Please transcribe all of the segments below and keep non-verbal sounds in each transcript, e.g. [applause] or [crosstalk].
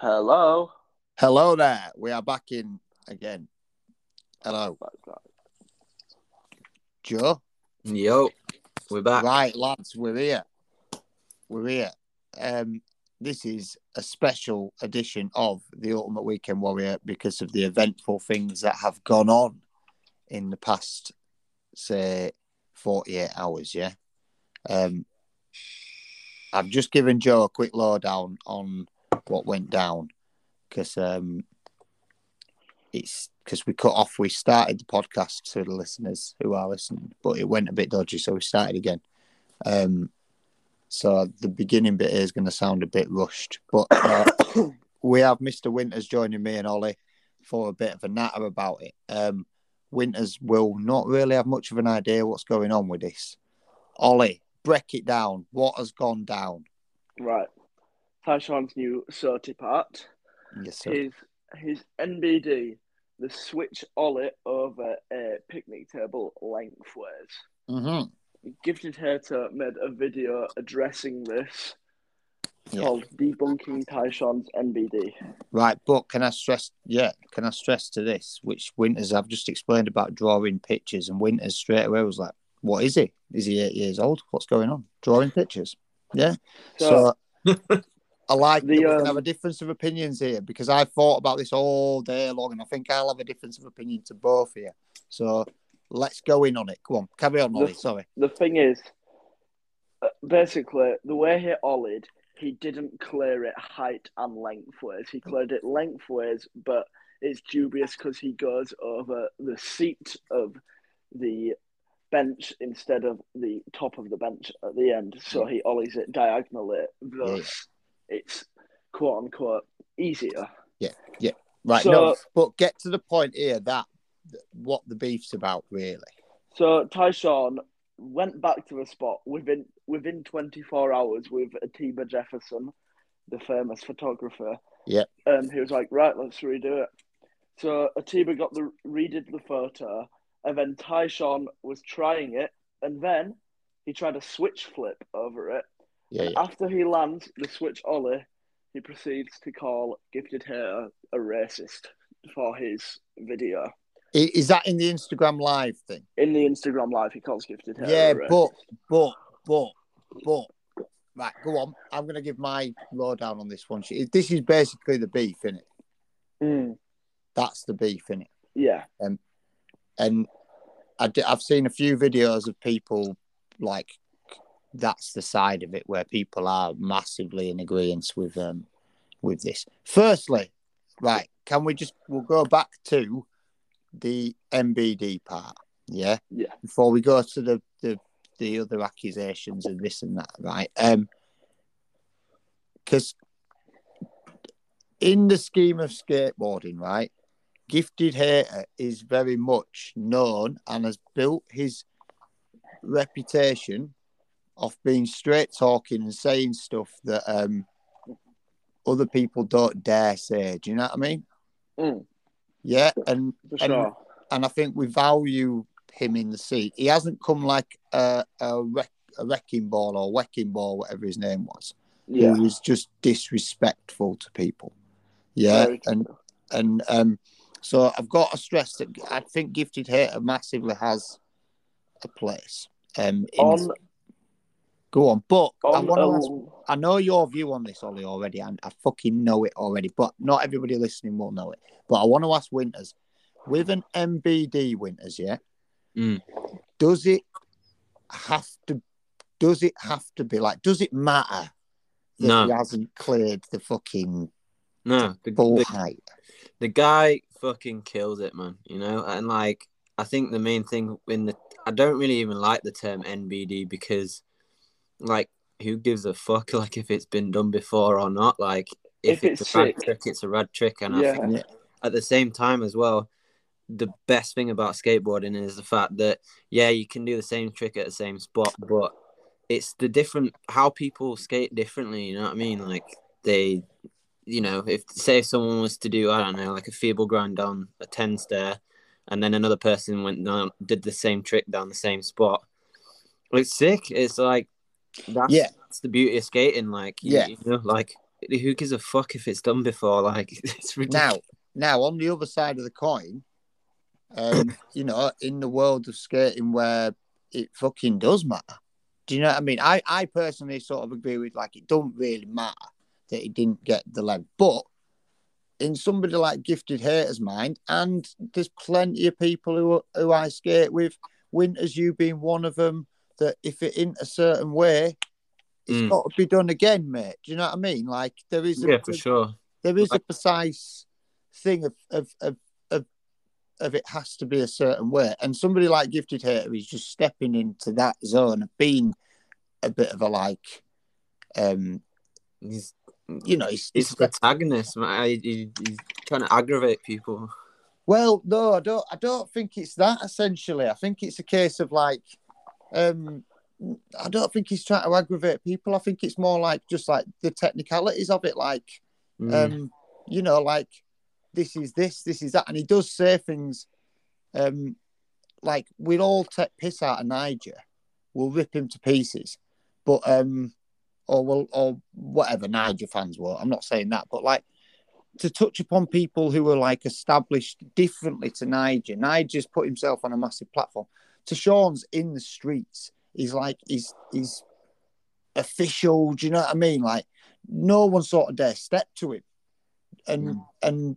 Hello. Hello there. We are back in again. Hello, Joe. Yo, we're back. Right, lads, we're here. We're here. Um, this is a special edition of the Ultimate Weekend Warrior because of the eventful things that have gone on in the past, say, 48 hours. Yeah. Um, I've just given Joe a quick lowdown on what went down because um, it's because we cut off. We started the podcast to the listeners who are listening, but it went a bit dodgy, so we started again. Um, so the beginning bit is going to sound a bit rushed, but uh, [coughs] we have Mr. Winters joining me and Ollie for a bit of a natter about it. Um, Winters will not really have much of an idea what's going on with this. Ollie, break it down. What has gone down? Right. Tyshawn's new Soti part. Yes, sir. His his NBD, the switch ollie over a picnic table lengthways. hmm Gifted Hater made a video addressing this Yeah. called Debunking Tyshawn's NBD. Right, but can I stress? Yeah, can I stress to this? Which Winters I've just explained about drawing pictures, and Winters straight away was like, "What is he? Is he eight years old? What's going on? Drawing pictures?" Yeah. So, I like The, that we can um, have a difference of opinions here because I thought about this all day long, and I think I'll have a difference of opinion to both here. So let's go in on it. Come on, carry on, The- Sorry. The thing is, uh, basically, the way he ollied, he didn't clear it height and lengthways. He cleared it lengthways, but it's dubious because he goes over the seat of the bench instead of the top of the bench at the end. So he ollies it diagonally. Thus, it's quote unquote easier. Yeah, yeah, right, So- no, but get to the point here that what the beef's about, really. So Tyshawn went back to the spot within within 24 hours with Atiba Jefferson, the famous photographer. Yeah. and he was like, right, let's redo it. So Atiba got the redid the photo, and then Tyshawn was trying it, and then he tried a switch flip over it. Yeah, yeah. After he lands the switch ollie, he proceeds to call Gifted Hater a racist for his video. Is that in the Instagram live thing? In the Instagram live, he calls Gifted Hater. Yeah, a racist. but but but but right, go on. I'm gonna give my lowdown on this one. This is basically the beef, is it? Mm, That's the beef, is it? yeah. And I d- I've seen a few videos of people like that's the side of it where people are massively in agreement with um with this. Firstly, right, can we just we'll go back to the NBD part, yeah? Yeah. Before we go to the the the other accusations and this and that, right? Um because in the scheme of skateboarding, right, Gifted Hater is very much known and has built his reputation of being straight talking and saying stuff that um other people don't dare say. Do you know what I mean? Mm, Yeah, and for And- and I think we value him in the seat. He hasn't come like a a, wreck, a wrecking ball or wrecking ball, whatever his name was. Yeah. Who was just disrespectful to people. Yeah, and and um, so I've got to stress that I think Gifted Hater massively has a place. Um, in, on go on, but I on want to ask a, I know your view on this, Ollie, already, and I fucking know it already, but not everybody listening will know it. But I want to ask Winters, with an NBD Winters, yeah, Mm. does it have to? Does it have to be like? Does it matter that No. he hasn't cleared the fucking No, the, full the, height? the guy fucking kills it, man. You know, and like I think the main thing in the I don't really even like the term NBD because, like, who gives a fuck? [laughs] Like, if it's been done before or not? Like, if, If it's, it's a rad sick. trick, it's a rad trick, and I think at the same time as well. The best thing about skateboarding is the fact that yeah, you can do the same trick at the same spot, but it's the different how people skate differently. You know what I mean? Like they, you know, if say if someone was to do I don't know like a feeble grind down a ten stair, and then another person went down did the same trick down the same spot, it's sick. It's like that's Yeah. that's the beauty of skating. Like you- Yeah. you know, like who gives a fuck if it's done before? [laughs] Like it's ridiculous. Now, now on the other side of the coin, um, [laughs] you know, in the world of skating where it fucking does matter. Do you know what I mean? I, I personally sort of agree with like it don't really matter that he didn't get the leg, but in somebody like Gifted Haters' mind, and there's plenty of people who who I skate with, Winters, you being one of them, that if it ain't a certain way, it's Mm. got to be done again, mate. Do you know what I mean? Like there is a, yeah, for sure. there is a precise thing of, of of of of it has to be a certain way, and somebody like Gifted Hater is just stepping into that zone of being a bit of a like, um, He's you know, he's, he's he's protagonist, man. He, he's trying to aggravate people. well, no, I don't, I don't think it's that. Essentially, I think it's a case of like, um, I don't think he's trying to aggravate people. I think it's more like just like the technicalities of it, like. Mm. um you know like this is this this is that and he does say things um like we'll all take piss out of Nyjah we'll rip him to pieces but um or well or whatever Nyjah fans were. i'm not saying that but like to touch upon people who are like established differently to Nyjah Nyjah's put himself on a massive platform Tyshawn's in the streets he's like he's he's official do you know what i mean like no one sort of dare step to him. And Mm. and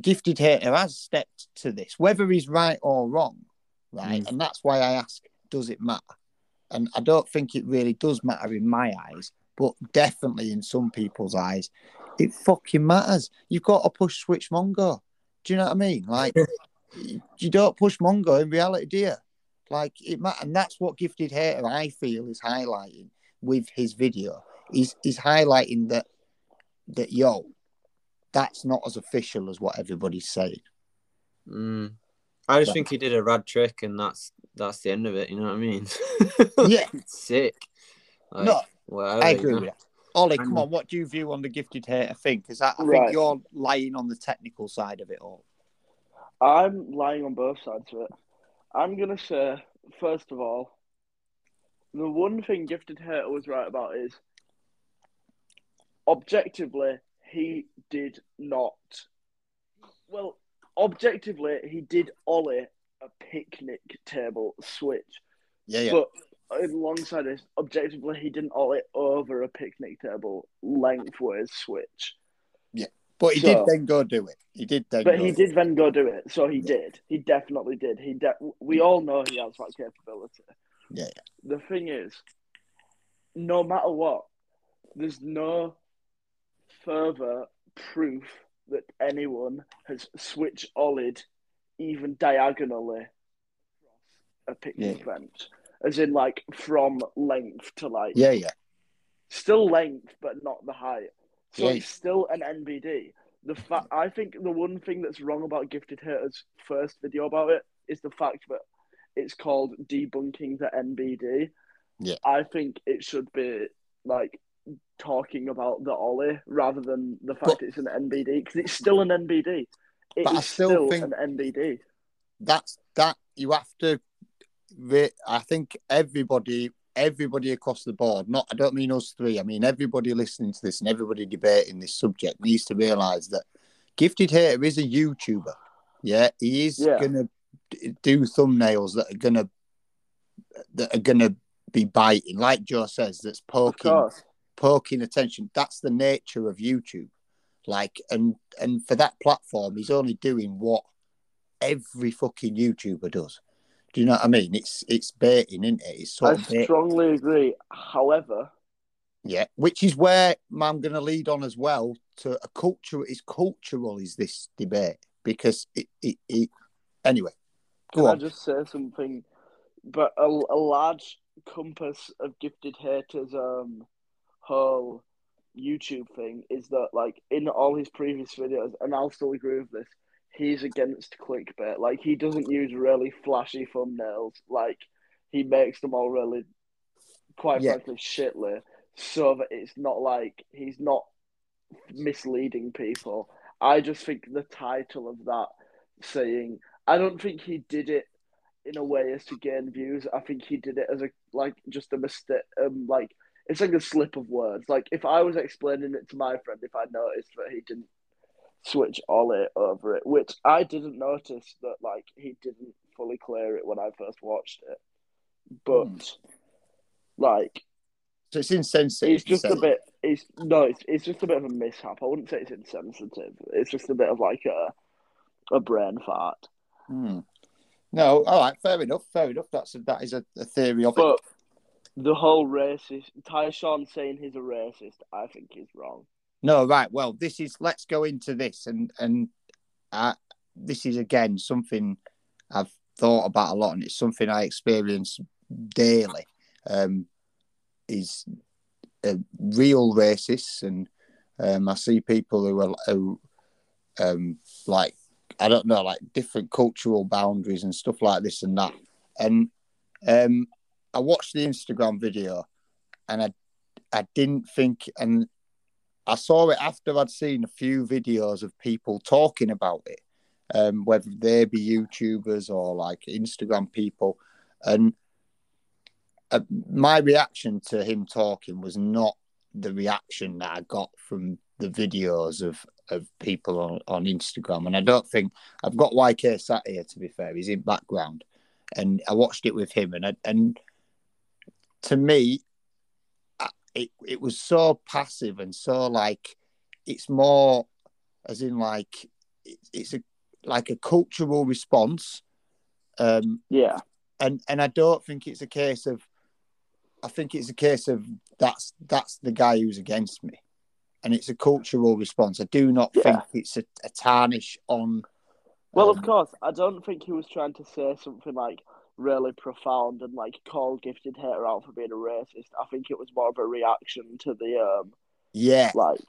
gifted hater has stepped to this, whether he's right or wrong, right? Mm. And that's why I ask, does it matter? And I don't think it really does matter in my eyes, but definitely in some people's eyes, it fucking matters. You've got to push switch Mongo. Do you know what I mean? Like [laughs] you don't push Mongo in reality, do you? Like it matter, and that's what gifted hater I feel is highlighting with his video. He's he's highlighting that that yo, that's not as official as what everybody's saying. Mm. I just But- think he did a rad trick, and that's that's the end of it. You know what I mean? [laughs] Yeah. [laughs] sick. Like, No, whatever, I agree with that. Ollie, come on, what do you view on the gifted hater thing? Because I, I Right. think you're lying on the technical side of it all. I'm lying on both sides of it. I'm gonna say, first of all, the one thing Gifted Hater was right about is objectively he did not. Well, objectively he did ollie a picnic table switch, Yeah, yeah. but alongside this, objectively he didn't ollie over a picnic table lengthwise switch. But he so- did then go do it. He did then. But go he do it. did then go do it, so he Yeah. did. He definitely did. He de- we all know he has that capability. Yeah, The thing is, no matter what, there's no further proof that anyone has switch ollied even diagonally across a picnic Yeah. bench, as in like from length to like Yeah, yeah. still length, but not the height. So it's still an NBD. The fact I think the one thing that's wrong about Gifted Haters' first video about it is the fact that it's called debunking the NBD. Yeah. I think it should be like talking about the Ollie rather than the fact But- it's an NBD because it's still an NBD. It But I still still, think- an NBD. That's that. You have to. I think everybody, everybody across the board. Not. I don't mean us three. I mean everybody listening to this and everybody debating this subject needs to realise that Gifted Hater is a YouTuber. Yeah, he is Yeah. gonna do thumbnails that are gonna that are gonna be biting, like Joe says. That's poking poking attention. That's the nature of YouTube. Like, and and for that platform, he's only doing what every fucking YouTuber does. Do you know what I mean? It's it's baiting, isn't it? It's I of strongly agree. However, yeah. Which is where I'm going to lead on as well to a culture. Is cultural is this debate because it it, it anyway. Go Can on. I just say something? But a, a large compass of gifted haters um whole YouTube thing is that like in all his previous videos, and I'll still agree with this, he's against clickbait. Like he doesn't use really flashy thumbnails. Like he makes them all really quite Yeah. frankly shitly so that it's not like he's not misleading people. I just think the title of that saying I don't think he did it in a way as to gain views. I think he did it as a like just a mistake. Um, like it's like a slip of words. Like if I was explaining it to my friend, if I noticed that he didn't switch Ollie over it, which I didn't notice that like he didn't fully clear it when I first watched it, but Hmm. like So it's insensitive. it's just a bit. It's no, it's, it's just a bit of a mishap. I wouldn't say it's insensitive. It's just a bit of like a a brain fart. Hmm. No, all right, fair enough, fair enough. That's a, that is a, a theory of it. But the whole racist Tyshawn saying he's a racist, I think is wrong. No, right. Well, this is. Let's go into this, and and uh, this is again something I've thought about a lot, and it's something I experience daily. Um, is uh, real racists, and um, I see people who are who, um, like I don't know, like different cultural boundaries and stuff like this and that. And um, I watched the Instagram video, and I I didn't think, and I saw it after I'd seen a few videos of people talking about it, um, whether they be YouTubers or like Instagram people, and uh, my reaction to him talking was not the reaction that I got from the videos of of people on, on Instagram, and I don't think I've got YK sat here. To be fair, he's in background, and I watched it with him, and and to me, it it was so passive and so like it's more as in like it, it's a like a cultural response, um, Yeah, and and I don't think it's a case of. I think it's a case of that's that's the guy who's against me, and it's a cultural response. I do not Yeah. think it's a, a tarnish on. Well, um, of course, I don't think he was trying to say something like really profound and like call gifted hater out for being a racist. I think it was more of a reaction to the um Yeah, like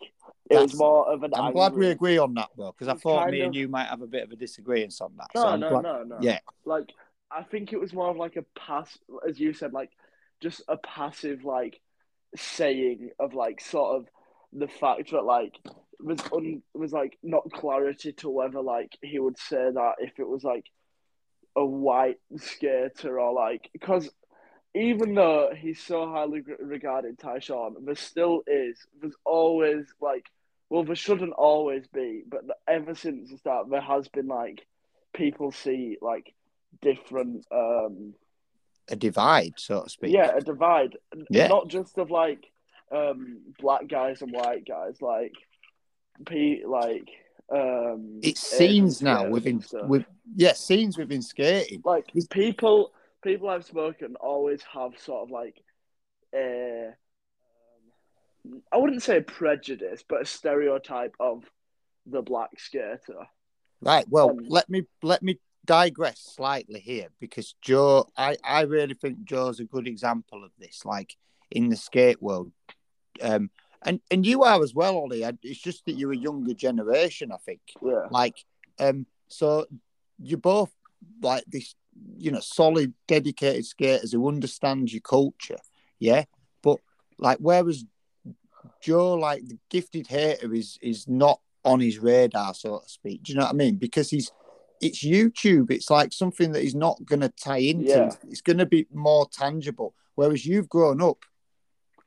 it was more of an. I'm glad we agree on that, bro, because I thought me and you might have a bit of a disagreement on that. No, so no, glad- no, no. Yeah, Like I think it was more of like a pass, as you said, like just a passive like saying of like sort of the fact that like was un was like not clarity to whether like he would say that if it was like a white skater or like because even though he's so highly re- regarded Tyshawn, there still is there's always like well there shouldn't always be but ever since the start there has been like people see like different um a divide, so to speak. yeah a divide Yeah. not just of like um black guys and white guys like pe like um it's scenes now within stuff. with yeah scenes within skating. like people people I've spoken always have sort of like a um, I wouldn't say a prejudice but a stereotype of the black skater Right. Well, Um, let me let me digress slightly here because Joe, I I really think Joe's a good example of this. Like in the skate world, um, and and you are as well, Ollie. It's just that you're a younger generation, I think. yeah Like, um, so you're both like this, you know, solid, dedicated skaters who understand your culture, yeah. But like, whereas Joe, like the gifted hater, is is not on his radar, so to speak. Do you know what I mean? Because he's it's YouTube. It's like something that he's not going to tie into. Yeah. It's going to be more tangible. Whereas you've grown up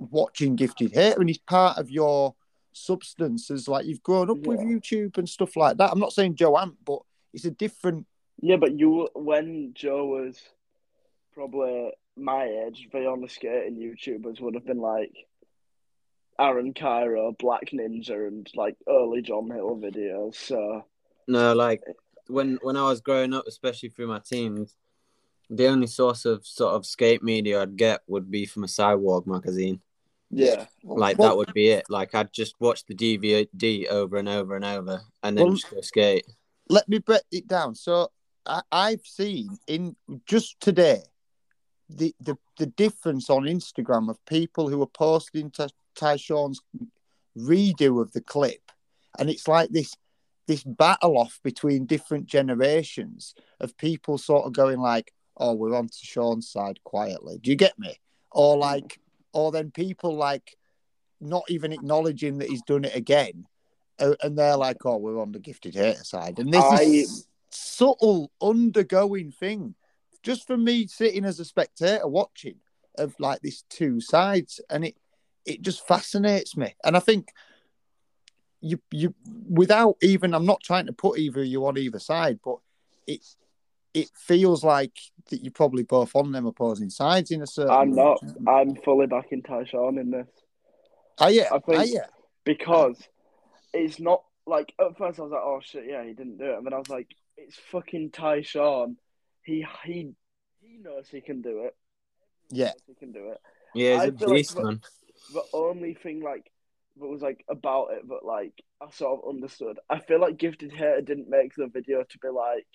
watching Gifted Hater, and he's part of your substance. As like you've grown up with YouTube and stuff like that. I'm not saying Joe Ant, but it's a different. yeah but you when Joe was probably my age Beyond the only skating YouTubers would have been like Aaron Kyro, Black Ninja, and like early John Hill videos. So No, like when when I was growing up, especially through my teens, the only source of sort of skate media I'd get would be from a Sidewalk magazine. Yeah, Like Well, that would be it. Like I'd just watch the DVD over and over and over, and then Well- just go skate. let me break it down. So I, I've seen in just today the, the the difference on Instagram of people who are posting to Tyshawn's redo of the clip, and it's like this this battle off between different generations of people sort of going like, "Oh, we're on Tyshawn's side quietly." Do you get me? Or mm. like, or then people like not even acknowledging that he's done it again, and they're like, "Oh, we're on the gifted hater side," and this I- is subtle, undergoing thing, just for me sitting as a spectator watching of like these two sides, and it it just fascinates me. And I think you you without even I'm not trying to put either of you on either side, but it it feels like that you're probably both on them opposing sides in a certain. I'm way. not. I'm fully backing Tyshawn in this. Are you? I think- Are you? because it's not like at first I was like, oh shit, yeah, he didn't do it, and then I was like, it's fucking Tyshawn. He he he knows he can do it. Yeah. knows he can do it. Yeah, he's I a feel like beast, the- man. The only thing like that was like about it, but like I sort of understood. I feel like Gifted Hater didn't make the video to be like,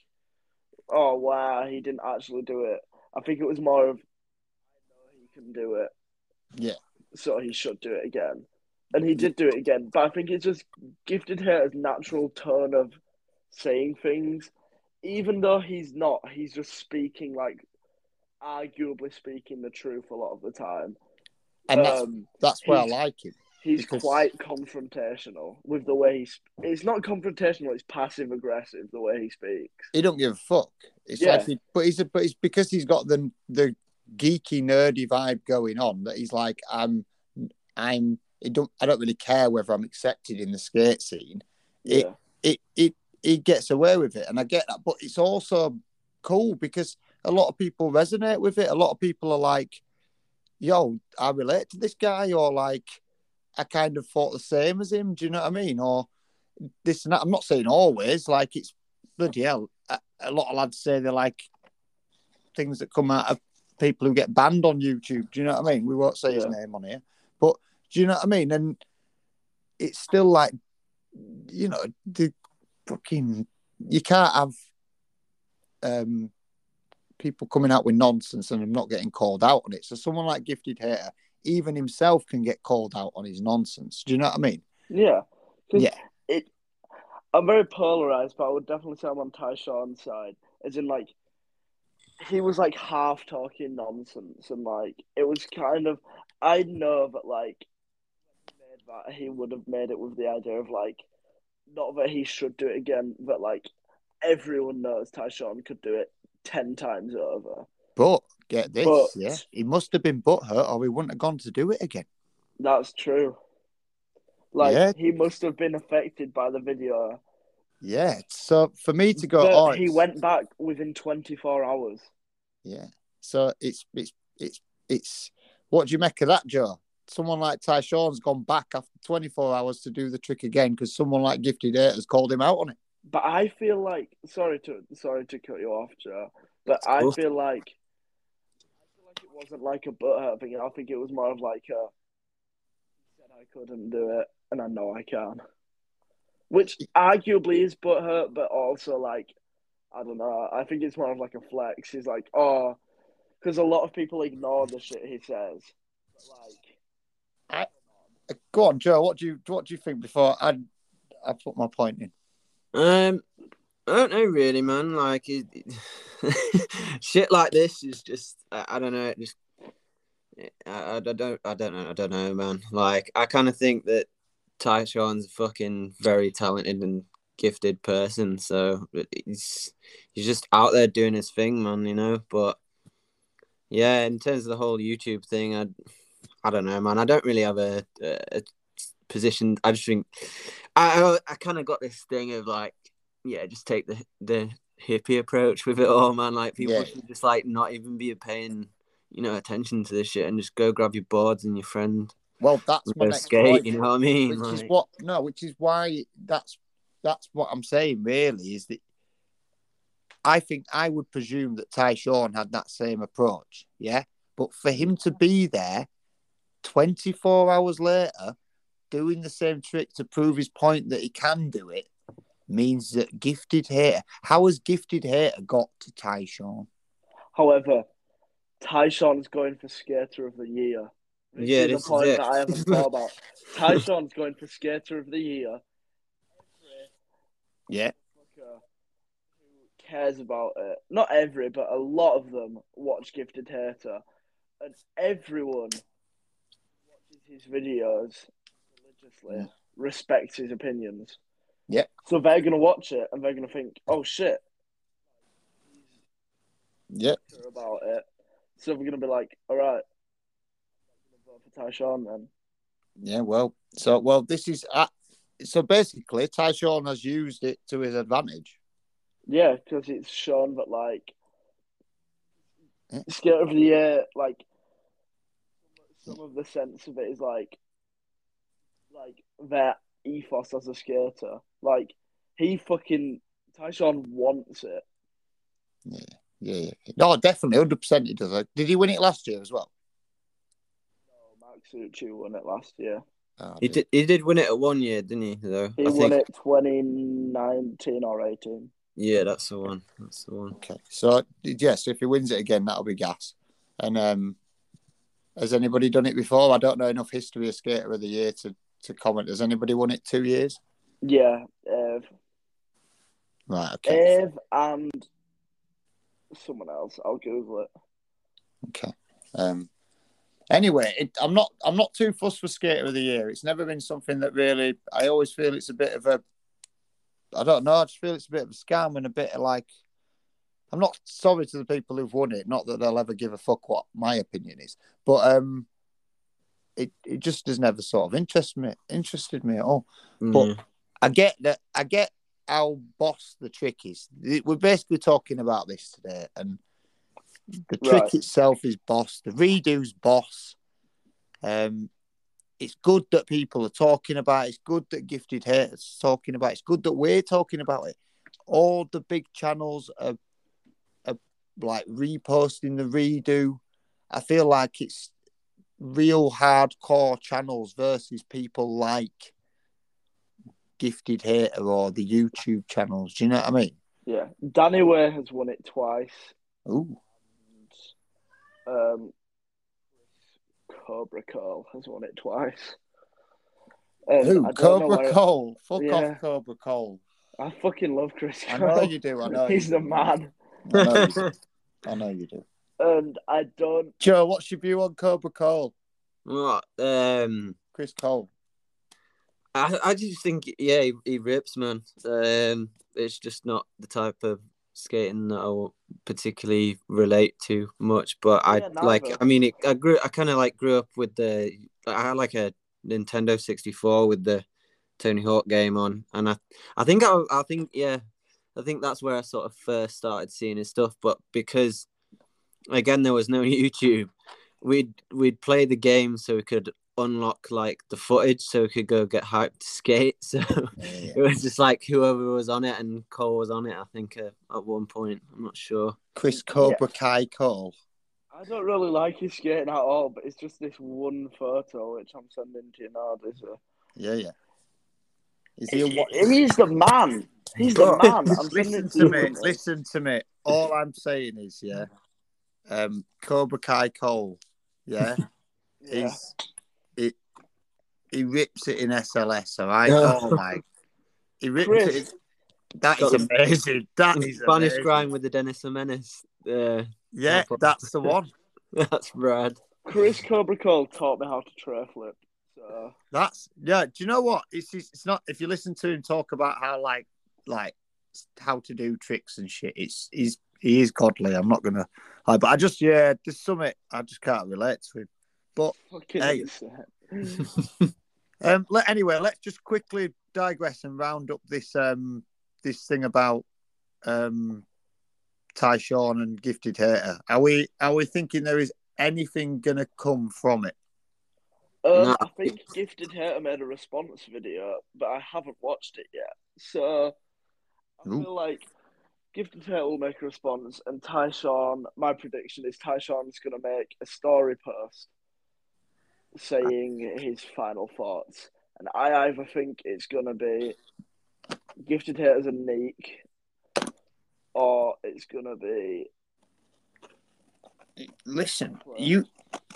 oh wow, he didn't actually do it. I think it was more of, I know he can do it. Yeah. So he should do it again. And he did do it again. But I think it's just Gifted Hater's natural tone of saying things. Even though he's not, he's just speaking like arguably speaking the truth a lot of the time. And that's um, that's why I like him. He's Because- quite confrontational with the way he's. It's not confrontational. It's passive aggressive the way he speaks. He don't give a fuck. It's Yeah. like, he, but he's a, but it's because he's got the the geeky nerdy vibe going on that he's like, I'm, I'm. It don't. I don't really care whether I'm accepted in the skate scene. It- Yeah, It it it gets away with it, and I get that. But it's also cool because a lot of people resonate with it. A lot of people are like, "Yo, I relate to this guy," or like, "I kind of thought the same as him." Do you know what I mean? Or this and that. I'm not saying always. Like it's bloody hell. A, a lot of lads say they like things that come out of people who get banned on YouTube. Do you know what I mean? We won't say his Yeah. name on here, but do you know what I mean? And it's still like, you know, the fucking you can't have um people coming out with nonsense and I'm not getting called out on it. So someone like Gifted Hater, even himself can get called out on his nonsense. Do you know what I mean? yeah, Yeah. It. I'm very polarized, but I would definitely say I'm on Tyshawn's side, as in like. He was like half talking nonsense, and like it was kind of. I know that like, that he would have made it with the idea of like, not that he should do it again, but like, everyone knows Tyshawn could do it ten times over. But get this, But- yeah, he must have been butthurt, or he wouldn't have gone to do it again. That's true. Like Yeah. he must have been affected by the video. Yeah. So for me to go, but oh, he it's- went back within 24 hours. Yeah. So it's it's it's it's what do you make of that, Joe? Someone like Tyshawn's gone back after 24 hours to do the trick again because someone like Gifted Hater has called him out on it. But I feel like sorry to sorry to cut you off, Joe. But I Cool. feel like I feel like it wasn't like a butthurt thing. I think it was more of like a he said I couldn't do it, and I know I can. Which arguably is butthurt, but also like I don't know. I think it's more of like a flex. He's like, oh, because a lot of people ignore the shit he says. But like, Uh, Go on, Joe. What do you what do you think before I I put my point in? Um, I don't know really, man. Like it, [laughs] shit like this is just I, I don't know. It just I, I don't I don't know I don't know, man. Like I kind of think that Tyshawn's a fucking very talented and gifted person, so he's he's just out there doing his thing, man. You know, but yeah, in terms of the whole YouTube thing, I I don't know, man. I don't really have a, a, a position. I just think I, I kind of got this thing of like, yeah, just take the the hippie approach with it all, man. Like people Yeah. should just like not even be paying, you know, attention to this shit and just go grab your boards and your friend Well, that's my next skate. point. You know what I mean? which is what no, which is why that's that's what I'm saying. Really, is that I think I would presume that Tyshawn had that same approach. Yeah, but for him to be there 24 hours later, doing the same trick to prove his point that he can do it, means that gifted hater. How has gifted hater got to Tyshawn? however, Tyshawn's going for skater of the year. This Yeah, is this a is point it. that I haven't thought about. [laughs] Tyshawn's going for skater of the year. Yeah, who cares about it. Not every, but a lot of them watch Gifted Hater, and everyone watches his videos religiously, Yeah. respects his opinions. Yeah. So they're gonna watch it and they're gonna think, "Oh shit, yeah, about it." So we're gonna be like, "All right, I'm gonna vote for Tyshawn then." Yeah, well, so well, this is uh, so basically, Tyshawn has used it to his advantage. Yeah, because it's shown that like Yeah. skater of the year, like some of the sense of it is like like their ethos as a skater. Like he fucking Tyshawn wants it. Yeah, yeah, yeah. No, definitely, hundred percent. He does. Did he win it last year as well? Oh, Mark Suciu won it last year. Oh, He did. He did win it at one year, didn't he? Though He I won think. it 2019 or 18. Yeah, that's the one. That's the one. Okay, so yes, if he wins it again, that'll be gas. And um, has anybody done it before? I don't know enough history of skater of the year to to comment. Has anybody won it two years? Yeah, Ev. Right. Okay. Ev and someone else. I'll Google it. Okay. Um. Anyway, it, I'm not. I'm not too fussed for skater of the year. It's never been something that really. I always feel it's a bit of a. I don't know. I just feel it's a bit of a scam and a bit of like. I'm not sorry to the people who've won it. Not that they'll ever give a fuck what my opinion is, but um, it it just has never sort of interested me interested me at all. But- Yeah. I get that. I get how boss the trick is. We're basically talking about this today, and the trick Right. itself is boss. The redo's boss. Um, it's good that people are talking about. it. It's good that gifted haters talking about. it. It's good that we're talking about it. All the big channels are, are like reposting the redo. I feel like it's real hardcore channels versus people like gifted hater or the YouTube channels. Do you know what I mean? Yeah, Danny Way has won it twice. Ooh, Um, Cobra Cole has won it twice. And Who? I don't know Cobra where- Cole. Fuck Yeah. off, Cobra Cole. I fucking love Chris Cole. I know you do. I know [laughs] He's you the do. man. I know you do. [laughs] I know you do. And I don't. Joe, what's your view on Cobra Cole? What? Um, Chris Cole. I I just think yeah, he, he rips, man. Um, it's just not the type of skating that I will particularly relate to much. But I like. I mean, it, I grew. I kind of like grew up with the. I had like a Nintendo sixty four with the Tony Hawk game on, and I I think I I think yeah, I think that's where I sort of first started seeing his stuff. But because again there was no [laughs] YouTube, we'd we'd play the game so we could unlock like the footage so we could go get hyped to skate. [laughs] So Yeah. it was just like whoever was on it and Cole was on it. I think uh, at one point, I'm not sure. Chris Cobra Kai Cole. I don't really like his skating at all, but it's just this one photo which I'm sending to you now. This, uh, Yeah, yeah. Is he a he's the man. He's the man. I'm [laughs] listen to me. mate. Listen to me. All I'm saying is, yeah, um, Cobra Kai Cole, yeah, [laughs] Yeah. he's it. He rips it in SLS. All right. Yeah. Oh my. He rips Chris. it. In, that is amazing. That is Spanish amazing. grind with the Dennis Menace. Uh, Yeah, that's the one. [laughs] that's rad. Chris Cobra Cole taught me how to tray flip. So That's yeah. Do you know what? It's it's it's not. If you listen to him talk about how like like how to do tricks and shit, it's he's he is godly. I'm not gonna. lie, but I just yeah, this summit I just can't relate to him. But fucking Hey. [laughs] insane. um, let anyway, let's just quickly digress and round up this um this thing about um Tyshawn and Gifted Hater. Are we are we thinking there is anything gonna come from it? Um, No. I think Gifted Hater made a response video, but I haven't watched it yet. So I Ooh. feel like Gifted Hater will make a response, and Tyshawn. My prediction is Tyshawn's going to make a story post saying his final thoughts, and I either think it's going to be Gifted Haters and Neek, or it's going to be Listen, you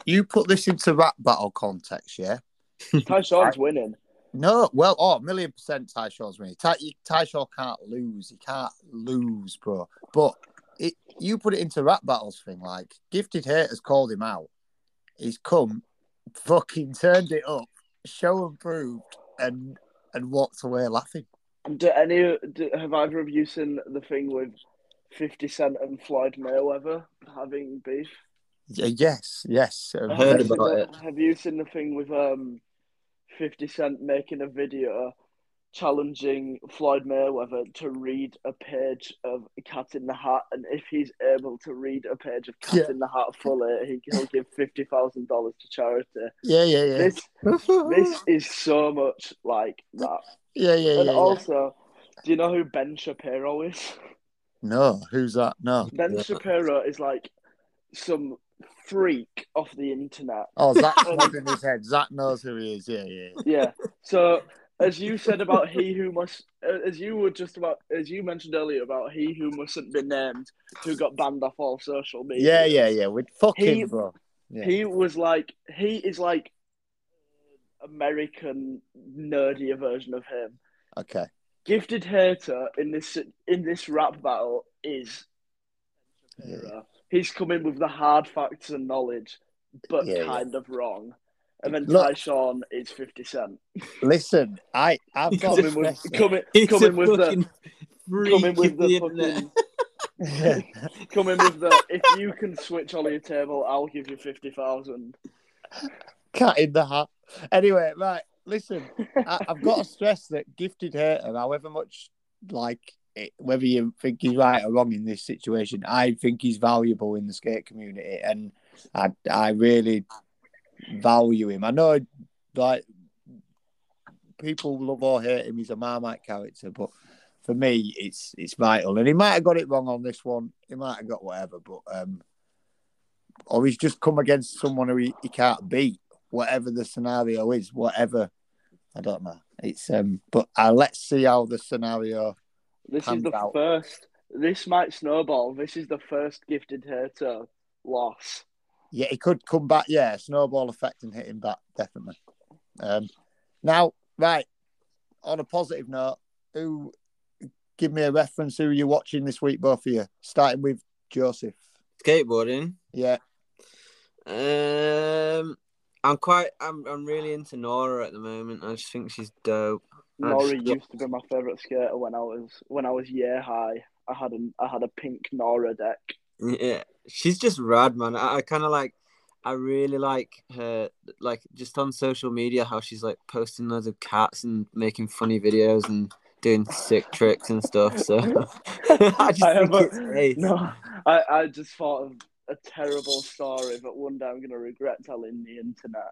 you put this into rap battle context, yeah? [laughs] Tyshawn's winning. No, well, oh, million percent Tyshawn's winning. Ty, Tyshawn can't lose. He can't lose, bro. But it, you put it into rap battles thing, like Gifted Haters called him out. He's come, fucking turned it up, show and proved, and and walked away laughing. Do any do, have either of you seen the thing with Fifty Cent and Floyd Mayweather having beef? Y- Yes, yes. um, I heard Have you about seen it. the- Have you seen the thing with um 50 Cent making a video challenging Floyd Mayweather to read a page of Cat in the Hat, and if he's able to read a page of Cat Yeah. in the Hat fully, he, he'll give fifty thousand dollars to charity. Yeah, yeah, yeah. This this [laughs] is so much like that. yeah, yeah, yeah, And yeah. also, do you know who Ben Shapiro is? No, who's that? No. Ben Yeah. Shapiro is like some freak off the internet. Oh, Zach's [laughs] nodding his head. Zach knows who he is. Yeah, yeah. yeah. Yeah. So as you said about he who must, as you were just about, as you mentioned earlier about he who mustn't be named, who got banned off all social media. Yeah, yeah, yeah. We'd fuck He- him, bro. Yeah. He was like, he is like American nerdier version of him. Okay. Gifted hater in this in this rap battle is. Yeah. He's coming with the hard facts and knowledge, but yeah. kind of wrong. And then Look- Tyshawn is fifty cent. Listen, I, I've got Coming with stress- coming, He's coming with the coming with the fucking [laughs] coming with the if you can switch on your table, I'll give you fifty thousand. cat in the hat. Anyway, right. Listen, I, I've got to stress that gifted hater, however much like it, whether you think he's right or wrong in this situation, I think he's valuable in the skate community, and I I really value him. I know like people love or hate him. He's a Marmite character, but for me, it's it's vital. And he might have got it wrong on this one. He might have got whatever, but um, or he's just come against someone who he, he can't beat. Whatever the scenario is, whatever I don't know. It's um, but uh, let's see how the scenario. This is the out. first. This might snowball. This is the first gifted hater loss. Yeah, he could come back. Yeah, snowball effect and hit him back definitely. Um, now, right on a positive note, who give me a reference? Who you're watching this week, both of you? Starting with Joseph. Skateboarding. Yeah, Um, I'm quite. I'm. I'm really into Nora at the moment. I just think she's dope. Nora just- used to be my favorite skater when I was when I was year high. I had a I had a pink Nora deck. Yeah, she's just rad, man. I, I kind of like. I really like her, like just on social media, how she's like posting loads of cats and making funny videos and doing sick tricks and stuff. So [laughs] [laughs] I just I think a- it's ace. No, I, I just thought of a terrible story, but one day I'm going to regret telling the internet.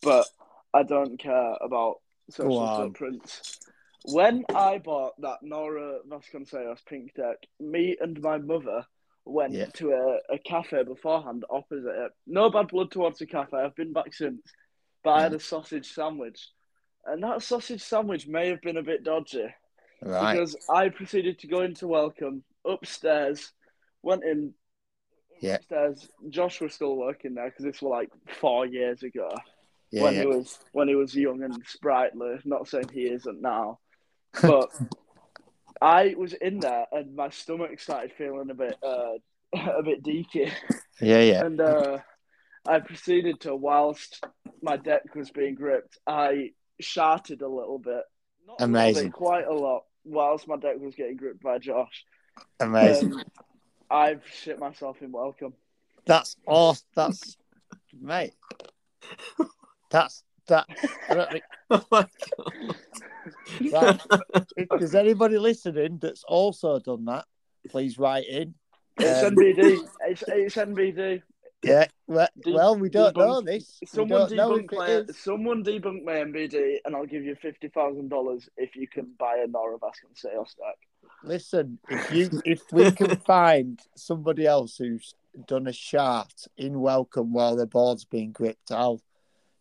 But I don't care about social on. footprints. When I bought that Nora Vasconcelos pink deck, me and my mother went Yeah. to a, a cafe beforehand opposite it. No bad blood towards the cafe. I've been back since. But I had a sausage sandwich. And that sausage sandwich may have been a bit dodgy right. because I proceeded to go into welcome upstairs, went in Yeah. upstairs. Josh was still working there because this was like four years ago Yeah, when yeah. he was when he was young and sprightly. Not saying he isn't now, but [laughs] I was in there and my stomach started feeling a bit uh, [laughs] a bit deaky, yeah, yeah. and uh, I proceeded to whilst my deck was being gripped, I sharted a little bit, not a Amazing. bit, quite a lot, whilst my deck was getting gripped by Josh. Amazing. Um, I've shit myself in welcome. That's awesome. That's mate. That's that. I don't think, [laughs] Oh my god! right. [laughs] if there's anybody listening that's also done that, please write in. It's Um, NBD. It's, it's NBD. Yeah. Well, De- well we don't know this. Someone don't know debunk my it is. someone debunk my NBD, and I'll give you fifty thousand dollars if you can buy a Nora Vasconcelos stack. Listen, if you if we can [laughs] find somebody else who's done a shart in welcome while the board's being gripped, I'll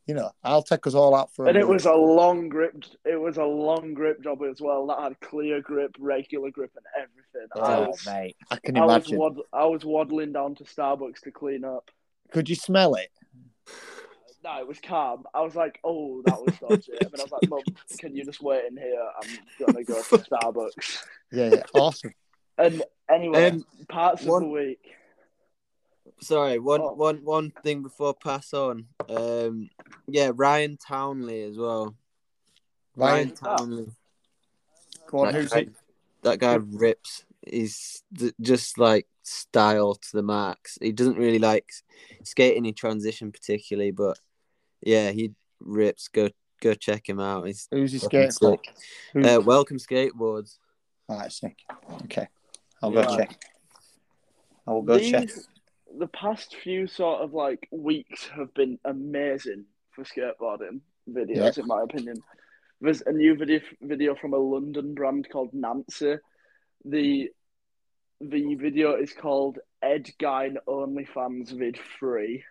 you know, I'll take us all out for a And it was a long grip. It was a long grip job as well. That had clear grip, regular grip, and everything. I Oh, was, mate, I can I was, imagine. wad- I was waddling down to Starbucks to clean up. Could you smell it? No, it was calm. I was like, "Oh, that was dodgy." and I was like, "Mum, can you just wait in here? I'm gonna go to Starbucks." Yeah, yeah, awesome. And anyway, Um, parts one- of the week. Sorry, one, Oh. one, one thing before I pass on. Um, yeah, Ryan Townley as well. Ryan, Ryan Townley. go on, that, who's guy, it? that guy rips. He's just like style to the max. He doesn't really like skating in transition particularly, but yeah, he rips. Go go check him out. He's Who's he skating for? Uh, welcome skateboards. All right, sick. Okay, I'll go check. I will go check. The past few sort of like weeks have been amazing for skateboarding videos, in my opinion. There's a new video video from a London brand called Nancy. The the video is called Ed Gein OnlyFans vid free,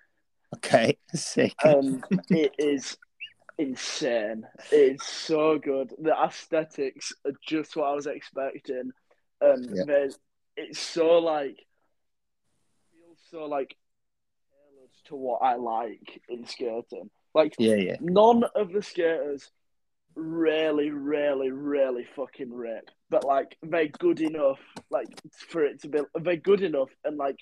Okay, [laughs] sick. and it is insane. It is so good. The aesthetics are just what I was expecting, and Yeah. there's it's so like so like tailored to what I like in skating. Like yeah, yeah, none of the skaters really, really, really fucking rip, but like they're good enough, like for it to be they're good enough and like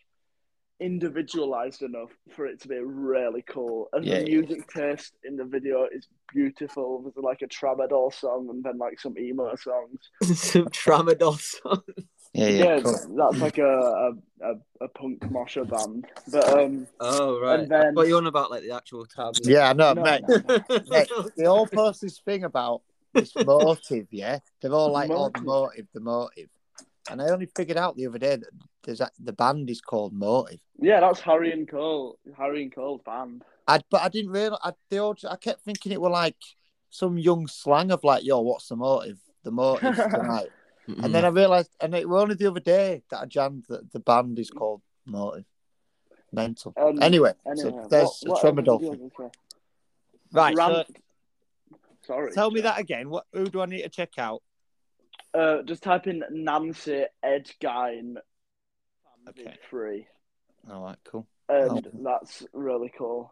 individualized enough for it to be really cool. And Yeah, the yeah. music taste in the video is beautiful. There's like a tramadol song and then like some emo songs. [laughs] Some tramadol song. Yeah, yeah. Yeah, cool. that's like a, a a a punk mosher band. But um, Oh right. And then- What you on about like the actual tablet? Yeah, I know, No, mate. [laughs] mate, They all post this thing about this [laughs] motive, yeah. They're all like, "Oh, the Motive. motive, the motive," and I only figured out the other day that there's a, the band is called Motive. yeah, that's Harry and Cole. Harry and Cole's band. I but I didn't realize. I, they all, I kept thinking it were like some young slang of like, "Yo, what's the motive? The motive [laughs] tonight." Mm-mm. And then I realised, and it was only the other day that I jammed that the band is called Motive. Mental. Um, anyway, Anyway, so there's what- a what other tramadol. videos thing. Right. So Sorry. tell me that again. What? Who do I need to check out? Uh, just type in Nancy Ed Gein Okay. vid free, All right. Cool. and Oh. that's really cool.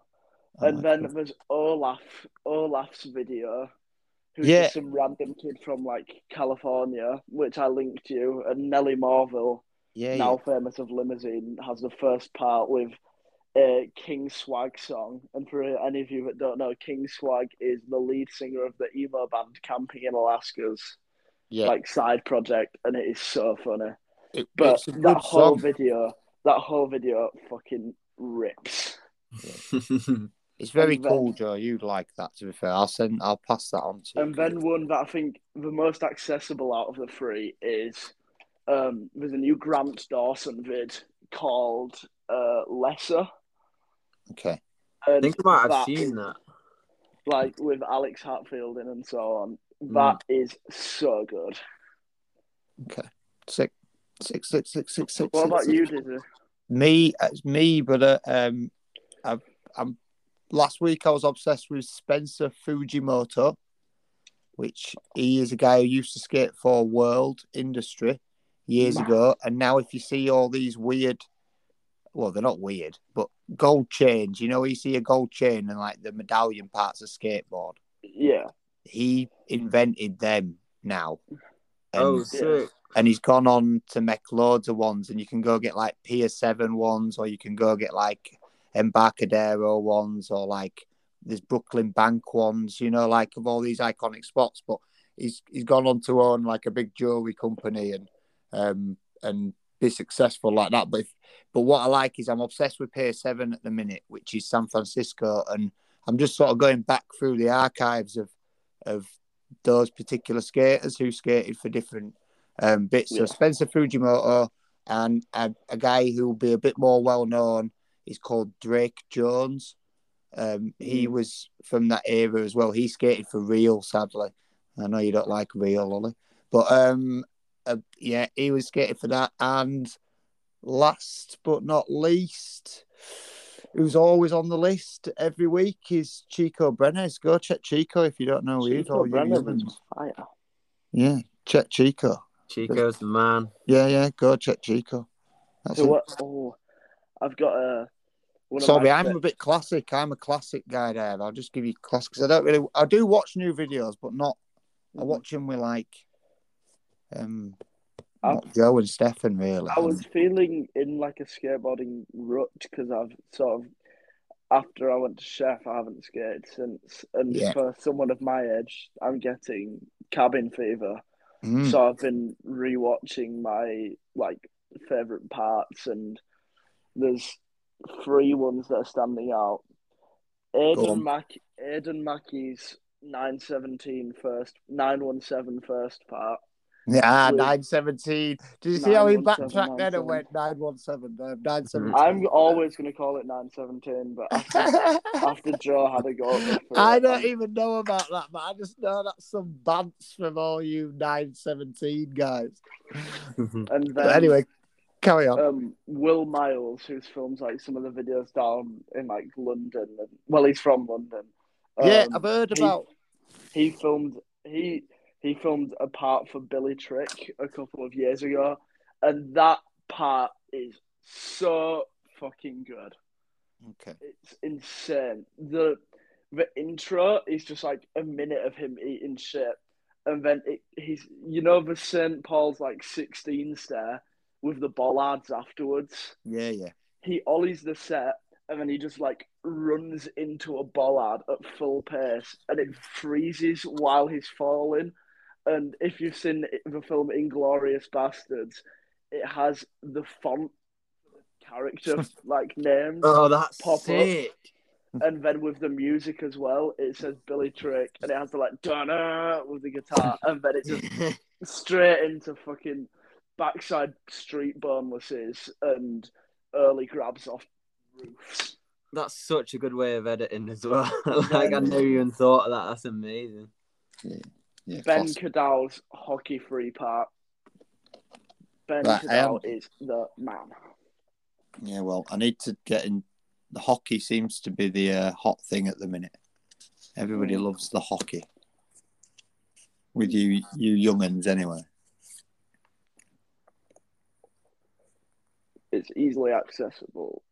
All and right, then cool. there's Olaf, Olaf's video, who's Yeah. just some random kid from like California, which I linked you, and Nelly Marville, yeah, now famous of Limousine, has the first part with a King Swag song. And for any of you that don't know, King Swag is the lead singer of the emo band Camping in Alaska's yeah. like side project, and it is so funny. It- But it's a that good whole song. video, that whole video fucking rips. [laughs] [laughs] It's very then- cool, Joe. You'd like that. To be fair, I'll send. I'll pass that on to you. And then one that I think the most accessible out of the three is um, there's a new Grant Dawson vid called uh, Lesser. Okay. I And think I might have seen that. Like with Alex Hatfield in and so on. Mm. That is so good. Okay. Six. Six. Six. Six. Six. Six. What six, about six. you, Dizzy? Me, it's me, brother. Um, I, I'm. Last week I was obsessed with Spencer Fujimoto, which he is a guy who used to skate for World Industry years ago, and now if you see all these weird, well, they're not weird, but gold chains. You know, you see a gold chain and like the medallion parts of skateboard. Yeah. He invented them now. And Oh, sick. and he's gone on to make loads of ones and you can go get like Pier 7 ones or you can go get like Embarcadero ones or like there's Brooklyn Bank ones, you know, like of all these iconic spots. But he's he's gone on to own like a big jewelry company and um and be successful like that. But if, but what I like is I'm obsessed with Pier 7 at the minute, which is San Francisco, and I'm just sort of going back through the archives of of those particular skaters who skated for different um, bits. So Spencer Fujimoto and a, a guy who will be a bit more well known is called Drake Jones. Um, he Mm. was from that era as well. He skated for Real, sadly. I know you don't like Real, Ollie, but um, uh, yeah, he was skating for that. And last but not least, who's always on the list every week is Chico Brenes. Go check Chico if you don't know who he is. Chico all you Brennan humans. is fire. Yeah, check Chico. Chico's the man. Yeah, yeah, go check Chico. That's So what? Oh, I've got a. one Sorry, I'm a bit classic. I'm a classic guy there. I'll just give you classics. I don't really. I do watch new videos, but not. I Mhm. watch them with like, um, not Joe and Stefan really. I was feeling in like a skateboarding rut because I've sort of after I went to chef, I haven't skated since, and Yeah. for someone of my age, I'm getting cabin fever. Mm. So I've been rewatching my like favorite parts, and there's three ones that are standing out. Go Aidan. Mack, Aidan Mackey's 917 first, 917 first part. Yeah, With- nine seventeen. Did you see how he 917, backtracked then and went nine one seven? Uh, nine seventeen. I'm always going to call it 917, but after, [laughs] after Joe had a go at me for I don't I'm- even know about that, but I just know that's some bants from all you nine seventeen guys. And But then, anyway, carry on. um, Will Miles, who's filmed like some of the videos down in like London, and well, he's from London. yeah, Um, I've heard he- about. he filmed he he filmed a part for Billy Trick a couple of years ago, and that part is so fucking good. Okay. It's insane. the The intro is just like a minute of him eating shit, and then it, he's you know the St Paul's like sixteen stare with the bollards afterwards. Yeah, yeah. He ollies the set, and then he just like runs into a bollard at full pace, and it freezes while he's falling. And if you've seen the film Inglourious Basterds, it has the font character [laughs] like names, oh, that's Pop up. and then with the music as well, it says Billy Trick, and it has the like dun with the guitar, and then it just [laughs] straight into fucking backside street bonelesses and early grabs off roofs. That's such a good way of editing as well. [laughs] like I never even thought of that. That's amazing. yeah Ben class. Kadow's hockey free part. Ben Right, I Cadell is the man. Yeah, well, I need to get in. The hockey seems to be the uh, hot thing at the minute. Everybody Mm. loves the hockey. With you, you younguns, anyway. It's easily accessible.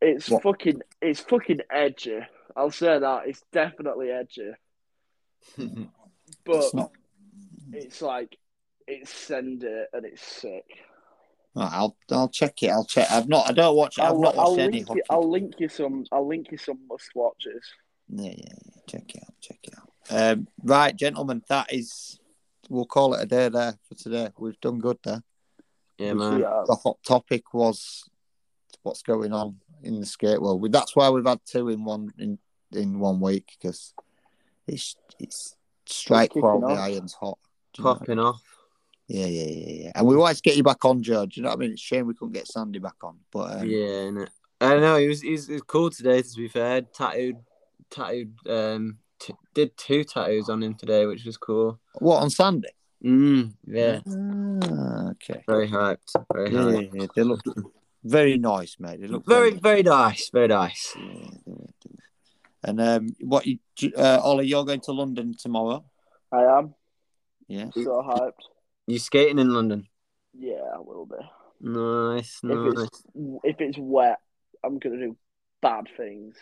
It's What? fucking it's fucking edgy. I'll say that. It's definitely edgy. [laughs] But It's not. it's like it's send it and it's sick. I'll I'll check it. I'll check. I've not. I don't watch. I've I'll, not watched I'll any hockey. you, I'll link you some. I'll link you some must watches. Yeah, yeah, yeah. Check it out. Check it out. Um, right, gentlemen, that is. We'll call it a day there for today. We've done good there. Yeah, man. The hot topic was what's going on in the skate world. That's why we've had two in one in in one week because it's it's strike while the iron's hot. Know? Popping off. Yeah, yeah, yeah, yeah. And we always get you back on, George. You know what I mean? It's a shame we couldn't get Sandy back on, but um, Yeah, innit? I don't know. He was, he was he was cool today. To be fair, tattooed, tattooed. Um, t- did two tattoos on him today, which was cool. what on Sandy? Mm, yeah, Ah, okay. very hyped. Very Yeah, hyped. yeah, yeah. They look very nice, mate. They look Very, very nice. Very nice. Yeah, they were, they were. And um, what you, uh, Ollie? You're going to London tomorrow. I am Yeah. so hyped. You skating in London? Yeah, I will be. Nice, If nice. it's if it's wet, I'm gonna do bad things.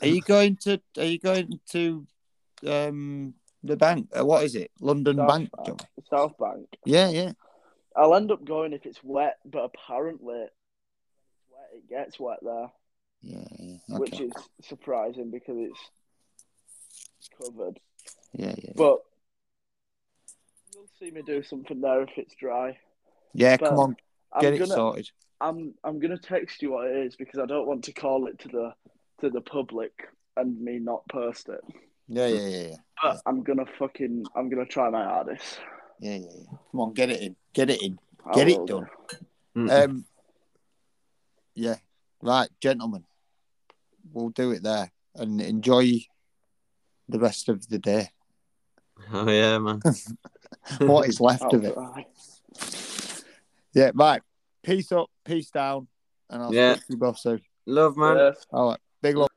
Are you going to? Are you going to? Um, the bank. Uh, what is it? London South Bank. Bank. South Bank. Yeah, yeah. I'll end up going if it's wet, but apparently, it's wet, it gets wet there, Yeah, yeah. which is surprising because it's covered. Yeah, yeah. But you'll see me do something there if it's dry. Yeah, but come on, I'm get it gonna, sorted. I'm, I'm gonna text you what it is because I don't want to call it to the, to the public and me not post it. Yeah, yeah, yeah, yeah. But I'm gonna fucking, I'm gonna try my hardest. Yeah, yeah, yeah. Come on, get it in. Get it in. I Get it done. do. Mm. Um, yeah. Right, gentlemen. We'll do it there and enjoy the rest of the day. oh yeah, man. [laughs] What is left I'll of it? try. Yeah, right. Peace up, peace down, and I'll Yeah. speak to you both soon. Love, man. Yes. All right. Big love.